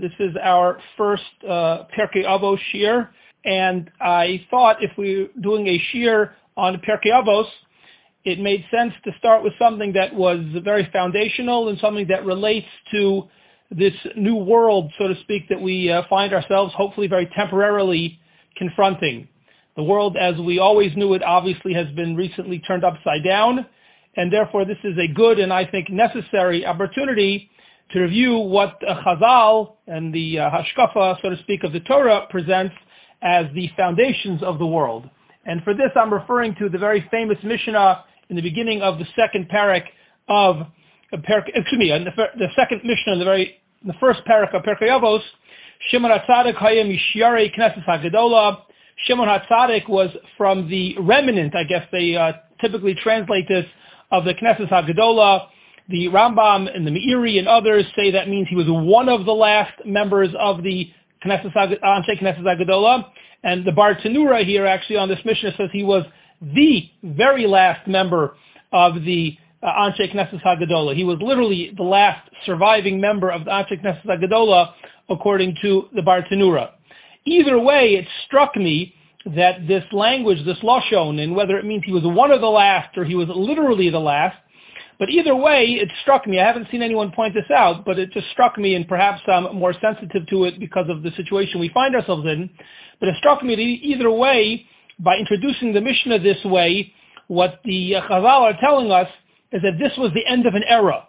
This is our first uh, Pirkei Avos shiur, and I thought if we were doing a shiur on Pirkei Avos, it made sense to start with something that was very foundational and something that relates to this new world, so to speak, that we uh, find ourselves hopefully very temporarily confronting. The world as we always knew it obviously has been recently turned upside down, and therefore this is a good and I think necessary opportunity to review what uh, Chazal and the uh, Hashkafa, so to speak, of the Torah presents as the foundations of the world. And for this I'm referring to the very famous Mishnah in the beginning of the second parak of parak, excuse me, the, the, second Mishnah, in the very the first parak of Pirkei Avos, Shimon HaTzadik Hayim Yishyarei Knesset HaGedola. Shimon HaTzadik was from the remnant, I guess they uh, typically translate this, of the Knesset HaGedola. The Rambam and the Meiri and others say that means he was one of the last members of the Knesset Anshe Knesset HaGedola. And the Bartanura here actually on this Mishnah says he was the very last member of the uh, Anshe Knesset HaGadola. He was literally the last surviving member of the Anshe Knesset HaGadola, according to the Bartanura. Either way, it struck me that this language, this lashon, and whether it means he was one of the last or he was literally the last, but either way, it struck me. I haven't seen anyone point this out, but it just struck me, and perhaps I'm more sensitive to it because of the situation we find ourselves in. But it struck me that either way, by introducing the Mishnah this way, what the uh, Chazal are telling us is that this was the end of an era.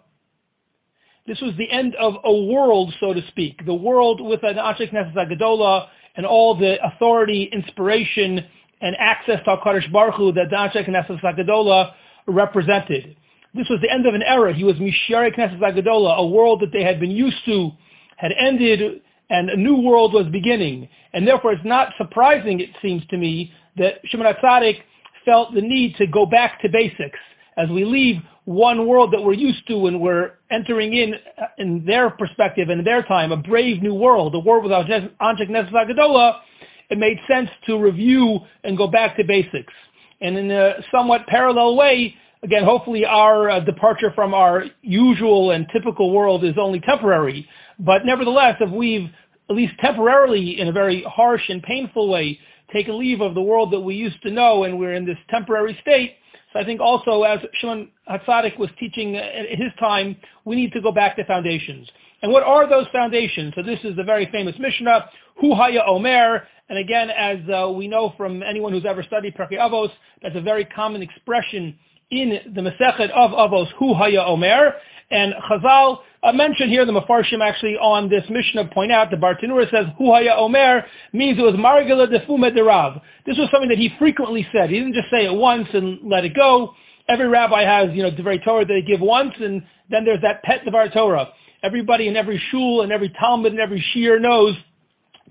This was the end of a world, so to speak, the world with an Ashik Gadola and all the authority, inspiration, and access to HaKadosh Baruch Hu that the Anshe Knesset Gadola represented. This was the end of an era. He was Mishari Knesset Gadola, a world that they had been used to, had ended, and a new world was beginning. And therefore, it's not surprising, it seems to me, that Shimon HaTzadik felt the need to go back to basics as we leave one world that we're used to and we're entering in, uh, in their perspective and their time, a brave new world, a world without Anshe Knesset Gadola, it made sense to review and go back to basics. And in a somewhat parallel way, again, hopefully our uh, departure from our usual and typical world is only temporary. But nevertheless, if we've, at least temporarily, in a very harsh and painful way, taken leave of the world that we used to know and we're in this temporary state, so I think also, as Shimon Hatzadik was teaching at his time, we need to go back to foundations. And what are those foundations? So this is the very famous Mishnah, Hu Haya Omer. And again, as uh, we know from anyone who's ever studied Pirkei Avos, that's a very common expression in the Masechet of Avos, Hu Haya Omer. And Chazal uh, mentioned here, the Mefarshim actually on this Mishnah point out, the Bartanura says, Hu Haya Omer means it was Margila Defume Derav. This was something that he frequently said. He didn't just say it once and let it go. Every rabbi has, you know, Devar Torah that they give once, and then there's that pet Devar Torah. Everybody in every shul and every Talmud and every shiur knows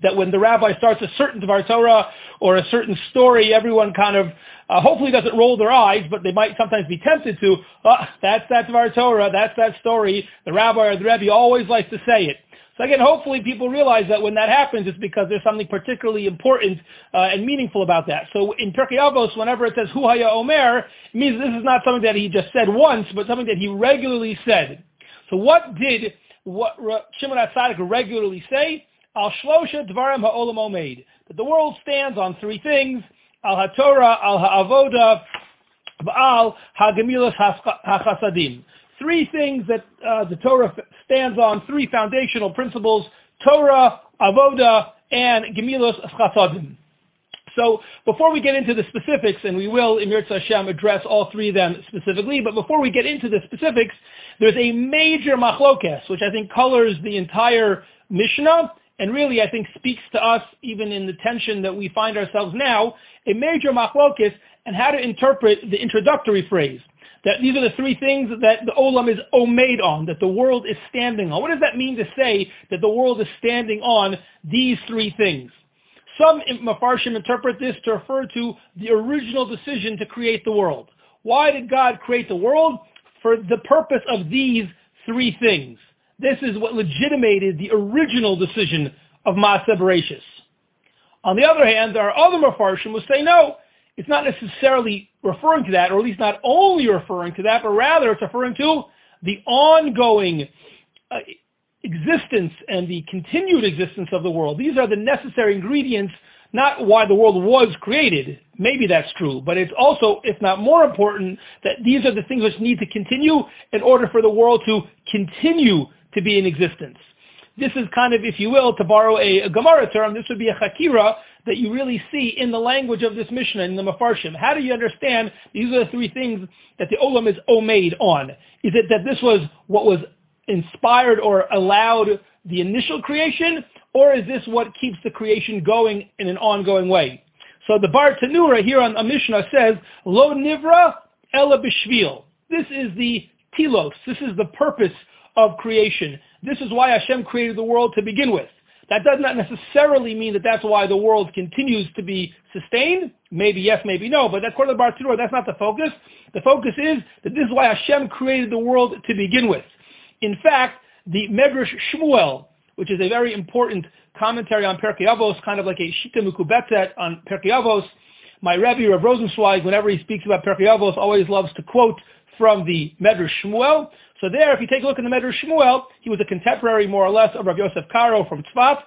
that when the rabbi starts a certain Devar Torah or a certain story, everyone kind of uh, hopefully doesn't roll their eyes, but they might sometimes be tempted to, oh, that's that Dvar Torah, that's that story. The rabbi or the rebbe always likes to say it. So again, hopefully people realize that when that happens, it's because there's something particularly important uh, and meaningful about that. So in Pirkei Avos, whenever it says Hu Haya Omer, it means this is not something that he just said once, but something that he regularly said. So what did what Shimon HaTzadik regularly say? Al Shlosha Dvarim Ha'olam Omeid. That the world stands on three things, al haTorah, al ha'avoda, al ha'gemilas ha'chasadim. Three things that uh, the Torah stands on, three foundational principles, Torah, avoda, and gemilas chasadim. So before we get into the specifics, and we will, in Mirza Hashem, address all three of them specifically, but before we get into the specifics, there's a major machlokes, which I think colors the entire Mishnah and really I think speaks to us even in the tension that we find ourselves now, a major machlokis and how to interpret the introductory phrase. That these are the three things that the olam is omeid on, that the world is standing on. What does that mean to say that the world is standing on these three things? Some Mefarshim interpret this to refer to the original decision to create the world. Why did God create the world? For the purpose of these three things. This is what legitimated the original decision of Maaseh Bereshis. On the other hand, there are other Mefarshim who say, no, it's not necessarily referring to that, or at least not only referring to that, but rather it's referring to the ongoing uh, existence and the continued existence of the world. These are the necessary ingredients, not why the world was created. Maybe that's true, but it's also, if not more important, that these are the things which need to continue in order for the world to continue to be in existence. This is kind of, if you will, to borrow a, a Gemara term, this would be a Hakira that you really see in the language of this Mishnah in the Mefarshim. How do you understand these are the three things that the Olam is omeid on? Is it that this was what was inspired or allowed the initial creation, or is this what keeps the creation going in an ongoing way? So the Bartanura here on a Mishnah says, Lo Nivra Ela Bishvil. This is the telos. This is the purpose of creation. This is why Hashem created the world to begin with. That does not necessarily mean that that's why the world continues to be sustained. Maybe yes, maybe no, but according to the Bar that's not the focus. The focus is that this is why Hashem created the world to begin with. In fact, the Medrash Shmuel, which is a very important commentary on Pirkei Avos, kind of like a Shita Mekubetzet on Pirkei Avos, my Rebbe, Rav Rosenzweig, whenever he speaks about Pirkei Avos, always loves to quote from the Medrash Shmuel. So there, if you take a look in the Medrash Shmuel, he was a contemporary, more or less, of Rav Yosef Karo from Tzfat.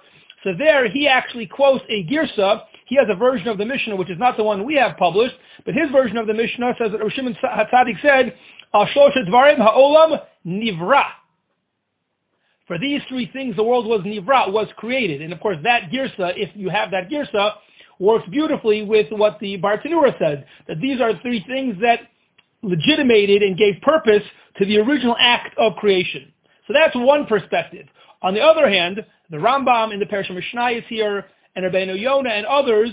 So there, he actually quotes a Girsa. He has a version of the Mishnah, which is not the one we have published, but his version of the Mishnah says that Rosh Shimon HaTzadik said, Dvarim Ha'olam Nivra. For these three things, the world was nivra, was created. And of course, that girsa, if you have that girsa, works beautifully with what the Bartanura said, that these are three things that legitimated and gave purpose to the original act of creation. So that's one perspective. On the other hand, the Rambam in the Parashah Mishnah is here, and Rabbeinu Yonah and others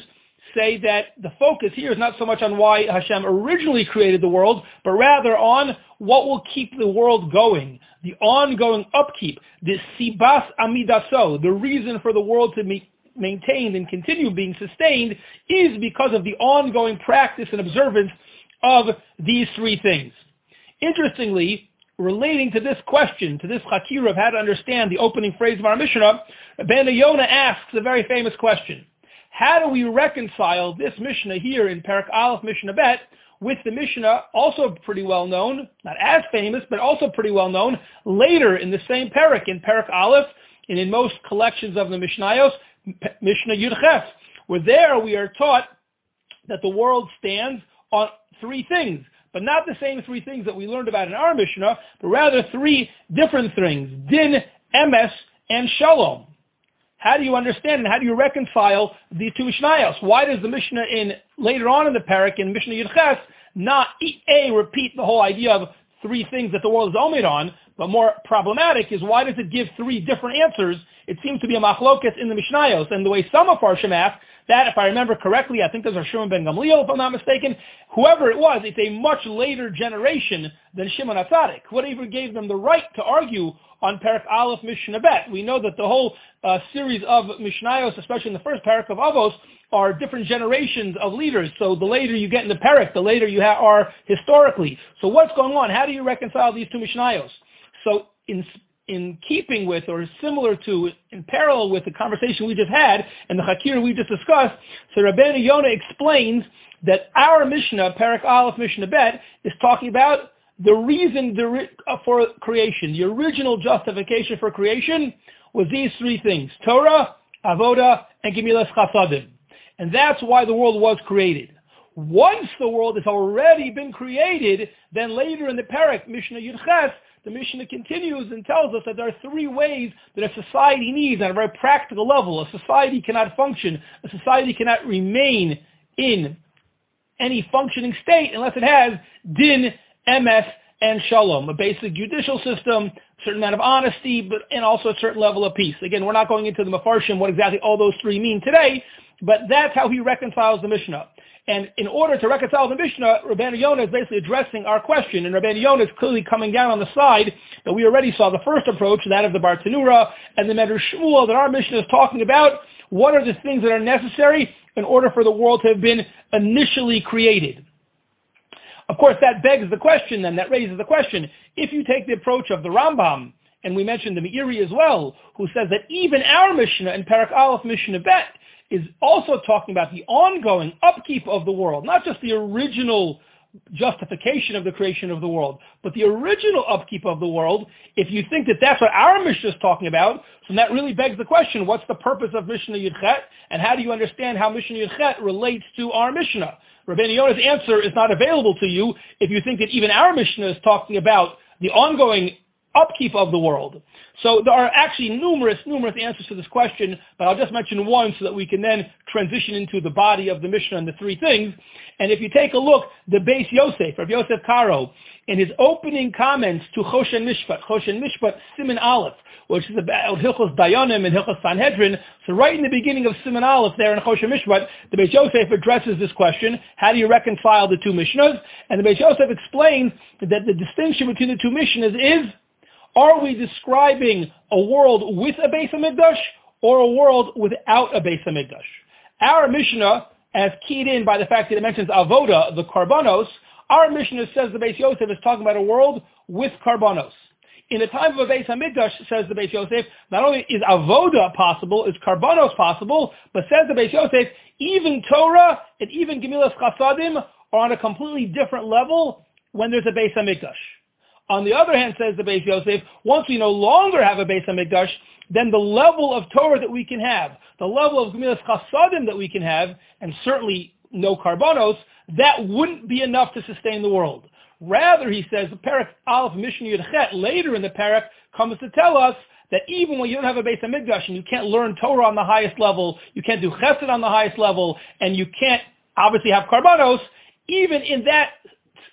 say that the focus here is not so much on why Hashem originally created the world, but rather on what will keep the world going, the ongoing upkeep, the sibas amidaso, the reason for the world to be maintained and continue being sustained is because of the ongoing practice and observance of these three things. Interestingly, relating to this question, to this chakir of how to understand the opening phrase of our Mishnah, Ben Yonah asks a very famous question. How do we reconcile this Mishnah here in Parak Aleph Mishnah Bet with the Mishnah, also pretty well known, not as famous, but also pretty well known, later in the same Parak, in Parak Aleph, and in most collections of the Mishnayos, Mishnah Yudches, where there we are taught that the world stands on three things, but not the same three things that we learned about in our Mishnah, but rather three different things, din, emes, and shalom. How do you understand and how do you reconcile these two Mishnayos? Why does the Mishnah in later on in the parak in Mishnah Yudches not a repeat the whole idea of three things that the world is omitted on, but more problematic is why does it give three different answers? It seems to be a machlokas in the Mishnayos, and the way some of our Shemaf, that if I remember correctly, I think there's a Shimon ben Gamliel, if I'm not mistaken, whoever it was, it's a much later generation than Shimon HaTzadik. Whatever gave them the right to argue on Parak Aleph Mishnah Bet. We know that the whole uh, series of Mishnayos, especially in the first Parak of Avos, are different generations of leaders. So the later you get in the Parak, the later you ha- are historically. So what's going on? How do you reconcile these two Mishnayos? So in in keeping with or similar to, in parallel with the conversation we just had and the Hakir we just discussed, so Rabbeinu Yonah explains that our Mishnah, Parak Aleph Mishnah Bet, is talking about the reason uh, for creation, the original justification for creation was these three things, Torah, Avoda, and Gemilas Chasadim. And that's why the world was created. Once the world has already been created, then later in the Parak, Mishnah Yudches, the Mishnah continues and tells us that there are three ways that a society needs on a very practical level. A society cannot function, a society cannot remain in any functioning state unless it has din emes, and shalom, a basic judicial system, a certain amount of honesty, but and also a certain level of peace. Again, we're not going into the Mefarshim what exactly all those three mean today, but that's how he reconciles the Mishnah. And in order to reconcile the Mishnah, Rabbeinu Yonah is basically addressing our question, and Rabbeinu Yonah is clearly coming down on the side that we already saw the first approach, that of the Bartanura, and the Medrash Shmuel that our Mishnah is talking about. What are the things that are necessary in order for the world to have been initially created? Of course, that begs the question then, that raises the question, if you take the approach of the Rambam, and we mentioned the Meiri as well, who says that even our Mishnah in Parak Aleph Mishnah Bet is also talking about the ongoing upkeep of the world, not just the original justification of the creation of the world. But the original upkeep of the world, if you think that that's what our Mishnah is talking about, then that really begs the question, what's the purpose of Mishnah Yudchet, and how do you understand how Mishnah Yudchet relates to our Mishnah? Rabbeinu Yonah's answer is not available to you if you think that even our Mishnah is talking about the ongoing upkeep of the world. So there are actually numerous, numerous answers to this question, but I'll just mention one so that we can then transition into the body of the Mishnah and the three things. And if you take a look, the Beis Yosef, of Yosef Karo, in his opening comments to Choshen Mishpat, Choshen Mishpat Siman Aleph, which is about Hilchos Dayanim and Hilchos Sanhedrin. So right in the beginning of Siman Aleph there in Choshen Mishpat, the Beis Yosef addresses this question, how do you reconcile the two Mishnahs? And the Beis Yosef explains that the distinction between the two Mishnahs is are we describing a world with a Beis Hamikdash or a world without a Beis Hamikdash? Our Mishnah, as keyed in by the fact that it mentions Avoda, the Karbanos, our Mishnah says the Beis Yosef is talking about a world with Karbanos. In the time of a Beis Hamikdash, says the Beis Yosef, not only is Avoda possible, is Karbanos possible, but says the Beis Yosef, even Torah and even Gemilas Chasadim are on a completely different level when there's a Beis Hamikdash. On the other hand, says the Beis Yosef, once we no longer have a Beis Hamikdash, then the level of Torah that we can have, the level of Gemilas Chasadim that we can have, and certainly no Karbanos, that wouldn't be enough to sustain the world. Rather, he says, the Parak Aleph Mishnah Yudchet, later in the Parak, comes to tell us that even when you don't have a Beis Hamikdash and you can't learn Torah on the highest level, you can't do Chesed on the highest level, and you can't obviously have Karbanos, even in that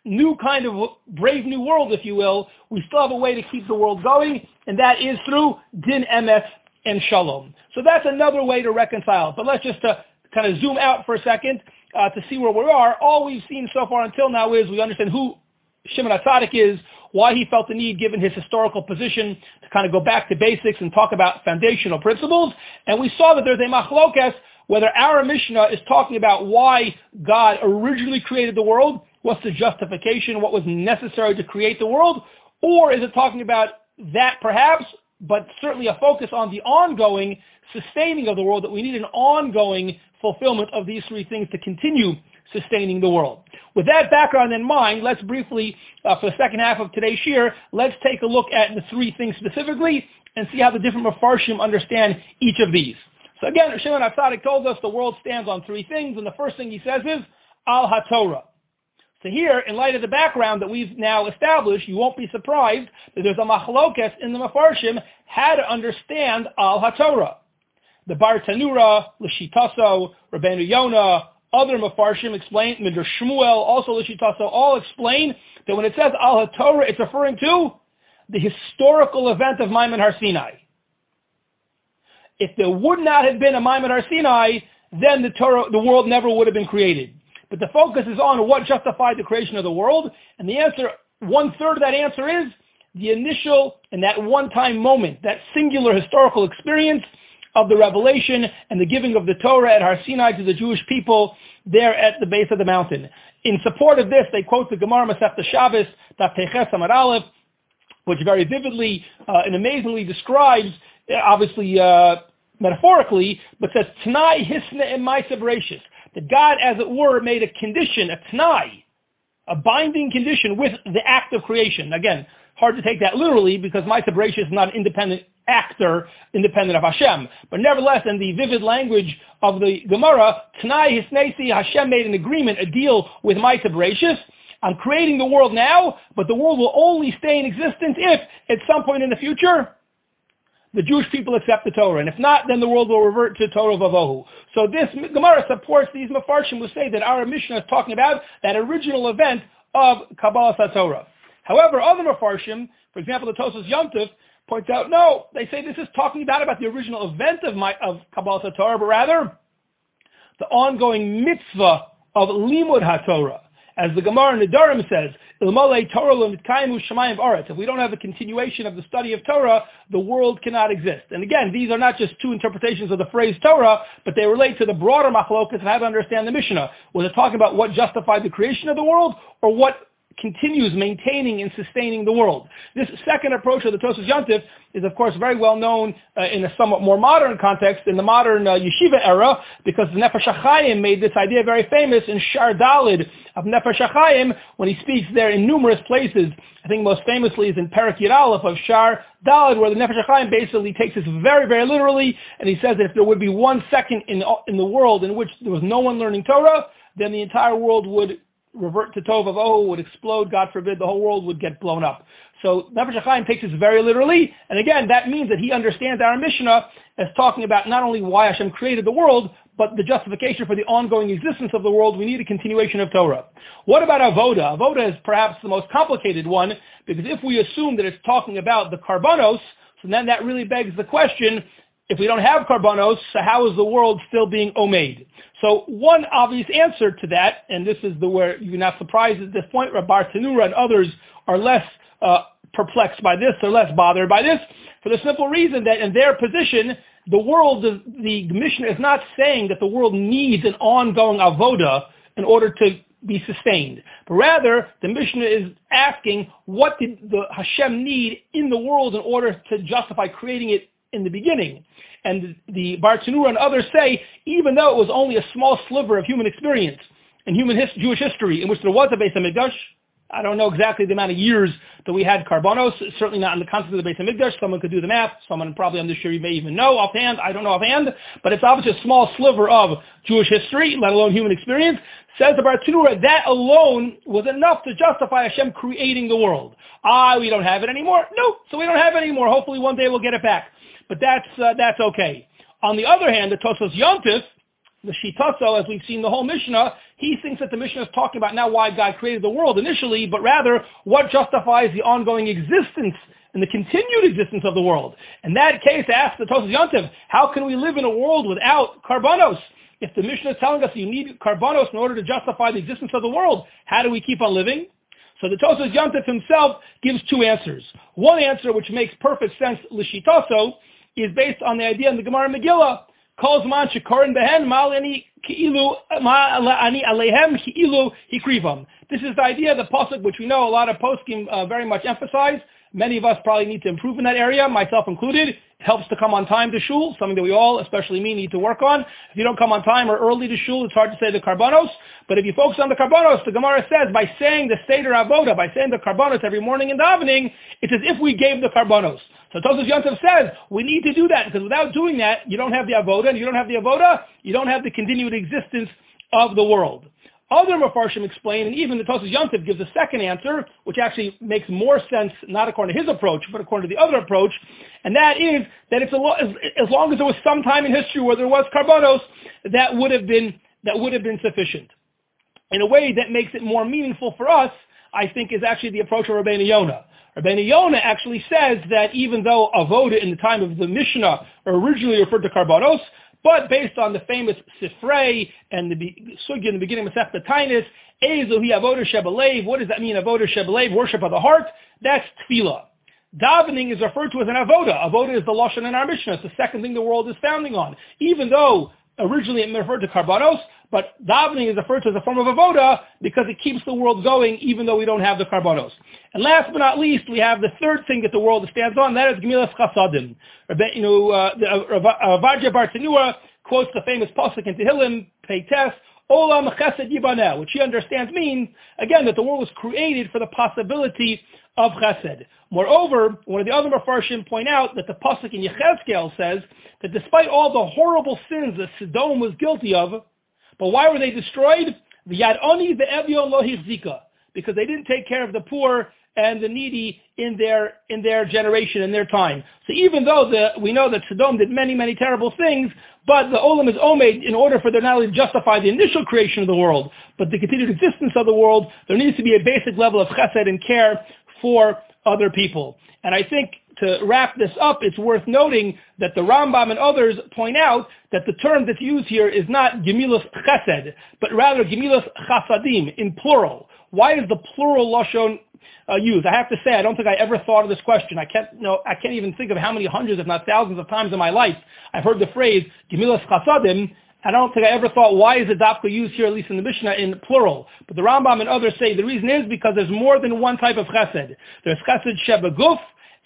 new kind of brave new world, if you will, we still have a way to keep the world going, and that is through din emes and shalom. So that's another way to reconcile. But let's just uh, kind of zoom out for a second uh, to see where we are. All we've seen so far until now is we understand who Shimon HaTzadik is, why he felt the need, given his historical position, to kind of go back to basics and talk about foundational principles. And we saw that there's a machlokes whether our Mishnah is talking about why God originally created the world, what's the justification, what was necessary to create the world, or is it talking about that perhaps, but certainly a focus on the ongoing sustaining of the world, that we need an ongoing fulfillment of these three things to continue sustaining the world. With that background in mind, let's briefly, uh, for the second half of today's year, let's take a look at the three things specifically and see how the different Mefarshim understand each of these. So again, Shimon HaTzadik told us the world stands on three things, and the first thing he says is Al HaTorah. So here, in light of the background that we've now established, you won't be surprised that there's a machlokes in the Mefarshim how to understand Al HaTorah. The Bartanura, Lishitaso, Rabbeinu Yonah, other Mefarshim explain, Midrash Shmuel, also Lishitaso, all explain that when it says Al HaTorah, it's referring to the historical event of Ma'amad Har Sinai if there would not have been a Ma'amad Har Sinai, then the Torah, the world never would have been created. But the focus is on what justified the creation of the world, and the answer, one third of that answer is the initial and that one-time moment, that singular historical experience of the revelation and the giving of the Torah at Har Sinai to the Jewish people there at the base of the mountain. In support of this, they quote the Gemara Masechta Shabbos, Daf Teches Amar Aleph, which very vividly uh, and amazingly describes, uh, obviously uh, metaphorically, but says Tanai Hisna and Maisa That God, as it were, made a condition, a Tanai, a binding condition with the act of creation. Again, hard to take that literally because Maisa is not an independent actor, independent of Hashem. But nevertheless, in the vivid language of the Gemara, Tanai Hisnesi, Hashem made an agreement, a deal with Maisa I'm creating the world now, but the world will only stay in existence if, at some point in the future, the Jewish people accept the Torah. And if not, then the world will revert to Tohu Vavohu. So this Gemara supports these Mefarshim who say that our Mishnah is talking about that original event of Kabbalah Torah. However, other Mefarshim, for example, the Tosas Yomtiv, points out, no, they say this is talking about, about the original event of, my, of Kabbalah Torah, but rather the ongoing mitzvah of Limud HaTorah. As the Gemara in the Durham says, if we don't have a continuation of the study of Torah, the world cannot exist. And again, these are not just two interpretations of the phrase Torah, but they relate to the broader machlokas of how to understand the Mishnah. Was it talking about what justified the creation of the world, or what continues maintaining and sustaining the world. This second approach of the Tosas Yantif is, of course, very well known uh, in a somewhat more modern context, in the modern uh, yeshiva era, because the Nefesh HaChaim made this idea very famous in Shar Dalid of Nefesh HaChaim, when he speaks there in numerous places. I think most famously is in Parak Yud Aleph of Shar Dalid, where the Nefesh HaChaim basically takes this very, very literally, and he says that if there would be one second in, in the world in which there was no one learning Torah, then the entire world would revert to Tov of Oh, would explode, God forbid, the whole world would get blown up. So Nefesh HaChaim takes this very literally, and again, that means that he understands our Mishnah as talking about not only why Hashem created the world, but the justification for the ongoing existence of the world. We need a continuation of Torah. What about Avoda? Avoda is perhaps the most complicated one, because if we assume that it's talking about the Karbanos, so then that really begs the question, if we don't have Karbanos, so how is the world still being omade? So one obvious answer to that, and this is the where you're not surprised at this point, Rabbar Tanura and others are less uh, perplexed by this, they're less bothered by this, for the simple reason that in their position, the world, the, the mission is not saying that the world needs an ongoing avoda in order to be sustained. But rather, the Mishnah is asking what did the Hashem need in the world in order to justify creating it in the beginning. And the Bartanura and others say, even though it was only a small sliver of human experience and human his- Jewish history in which there was a Beis HaMikdash, I don't know exactly the amount of years that we had Karbanos, certainly not in the context of the Beis HaMikdash. Someone could do the math. Someone probably on this year may even know offhand. I don't know offhand. But it's obviously a small sliver of Jewish history, let alone human experience. Says the Bartanura, that alone was enough to justify Hashem creating the world. Ah, we don't have it anymore? No, so we don't have it anymore. Hopefully one day we'll get it back but that's uh, that's okay. On the other hand, the Tosos Yontif, the Shitaso, as we've seen the whole Mishnah, he thinks that the Mishnah is talking about not why God created the world initially, but rather what justifies the ongoing existence and the continued existence of the world. In that case, ask the Tosos Yontif, how can we live in a world without karbanos? If the Mishnah is telling us you need karbanos in order to justify the existence of the world, how do we keep on living? So the Tosos Yontif himself gives two answers. One answer, which makes perfect sense, Lishitaso, is based on the idea in the Gemara Megillah, calls man shikorin behen mal ani ki'ilu ani alehem ki'ilu hikrivam. This is the idea, the pasuk, which we know a lot of poskim uh, very much emphasize. Many of us probably need to improve in that area, myself included. Helps to come on time to shul, something that we all, especially me, need to work on. If you don't come on time or early to shul, it's hard to say the karbanos. But if you focus on the karbanos, the Gemara says by saying the Seder Avoda, by saying the karbanos every morning in davening, it's as if we gave the karbanos. So Tosos Yontif says we need to do that because without doing that, you don't have the avoda, and you don't have the avoda, you don't have the continued existence of the world. Other Mefarshim explain, and even the Tosos Yontif gives a second answer, which actually makes more sense, not according to his approach, but according to the other approach, and that is that it's lo- as, as long as there was some time in history where there was karbanos, that would have been that would have been sufficient. In a way that makes it more meaningful for us, I think, is actually the approach of Rabbeinu Yonah. Rabbeinu Yonah actually says that even though avoda in the time of the Mishnah originally referred to karbanos, but based on the famous Sifrei and the Sugya in the beginning of Masech Taanis, Ezuhi Avodah Shebelev, what does that mean, Avodah Shebelev, worship of the heart? That's Tefillah. Davening is referred to as an avoda. Avoda is the lashon in our Mishnah. It's the second thing the world is founding on. Even though originally it referred to karbanos, but davening is referred to as a form of avoda because it keeps the world going even though we don't have the karbanos. And last but not least, we have the third thing that the world stands on, that is Gemilas Chasadim. You know, uh, uh, Ovadia Bartanura quotes the famous pasuk in Tehillim, Peites, Olam Chesed Yibaneh, which he understands means, again, that the world was created for the possibility of Chesed. Moreover, one of the other Mefarshim point out that the pasuk in Yechezkel says that despite all the horrible sins that Sodom was guilty of, but why were they destroyed? The Evion Lo Zika, because they didn't take care of the poor and the needy in their in their generation in their time. So even though the, we know that Sodom did many many terrible things, but the Olam is omed in order for them not only to justify the initial creation of the world, but the continued existence of the world. There needs to be a basic level of chesed and care for other people. And I think to wrap this up, it's worth noting that the Rambam and others point out that the term that's used here is not Gemilas Chesed, but rather Gemilas Chasadim in plural. Why is the plural lashon uh, used? I have to say, I don't think I ever thought of this question. I can't, know, I can't even think of how many hundreds, if not thousands, of times in my life I've heard the phrase Gemilas Chasadim, I don't think I ever thought, why is dafka used here, at least in the Mishnah, in plural? But the Rambam and others say the reason is because there's more than one type of chesed. There's chesed sheba guf,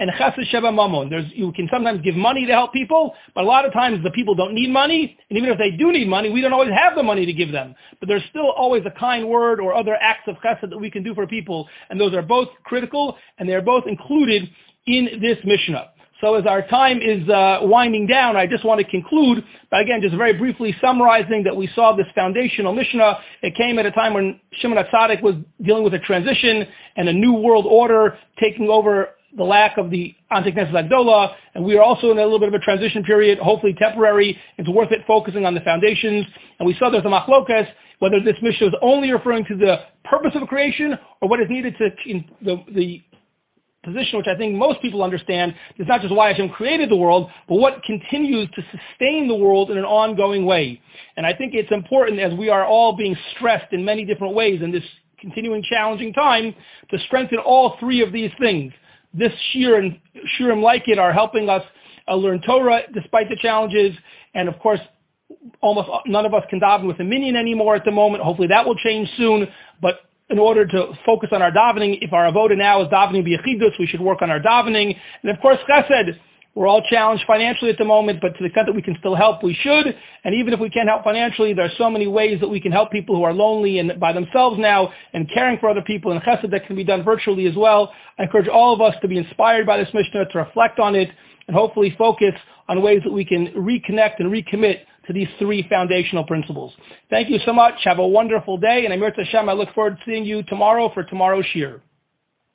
and chesed sheba mamon. There's, you can sometimes give money to help people, but a lot of times the people don't need money, and even if they do need money, we don't always have the money to give them. But there's still always a kind word or other acts of chesed that we can do for people, and those are both critical, and they are both included in this Mishnah. So as our time is uh, winding down, I just want to conclude by again just very briefly summarizing that we saw this foundational Mishnah. It came at a time when Shimon HaTzadik was dealing with a transition and a new world order taking over the lack of the Antik Agdola, and we are also in a little bit of a transition period, hopefully temporary. It's worth it focusing on the foundations. And we saw there's a machlokas, whether this mission is only referring to the purpose of creation or what is needed to the, the position which I think most people understand is not just why Hashem created the world, but what continues to sustain the world in an ongoing way. And I think it's important as we are all being stressed in many different ways in this continuing challenging time to strengthen all three of these things. This shiur and like it are helping us uh, learn Torah despite the challenges. And of course, almost none of us can daven with a minyan anymore at the moment. Hopefully that will change soon. But in order to focus on our davening. If our avoda now is davening b'yechidus, we should work on our davening. And of course, chesed, we're all challenged financially at the moment, but to the extent that we can still help, we should. And even if we can't help financially, there are so many ways that we can help people who are lonely and by themselves now and caring for other people and chesed that can be done virtually as well. I encourage all of us to be inspired by this Mishnah, to reflect on it, and hopefully focus on ways that we can reconnect and recommit to these three foundational principles. Thank you so much. Have a wonderful day. And Amir Tashem, I look forward to seeing you tomorrow for tomorrow's Shiur.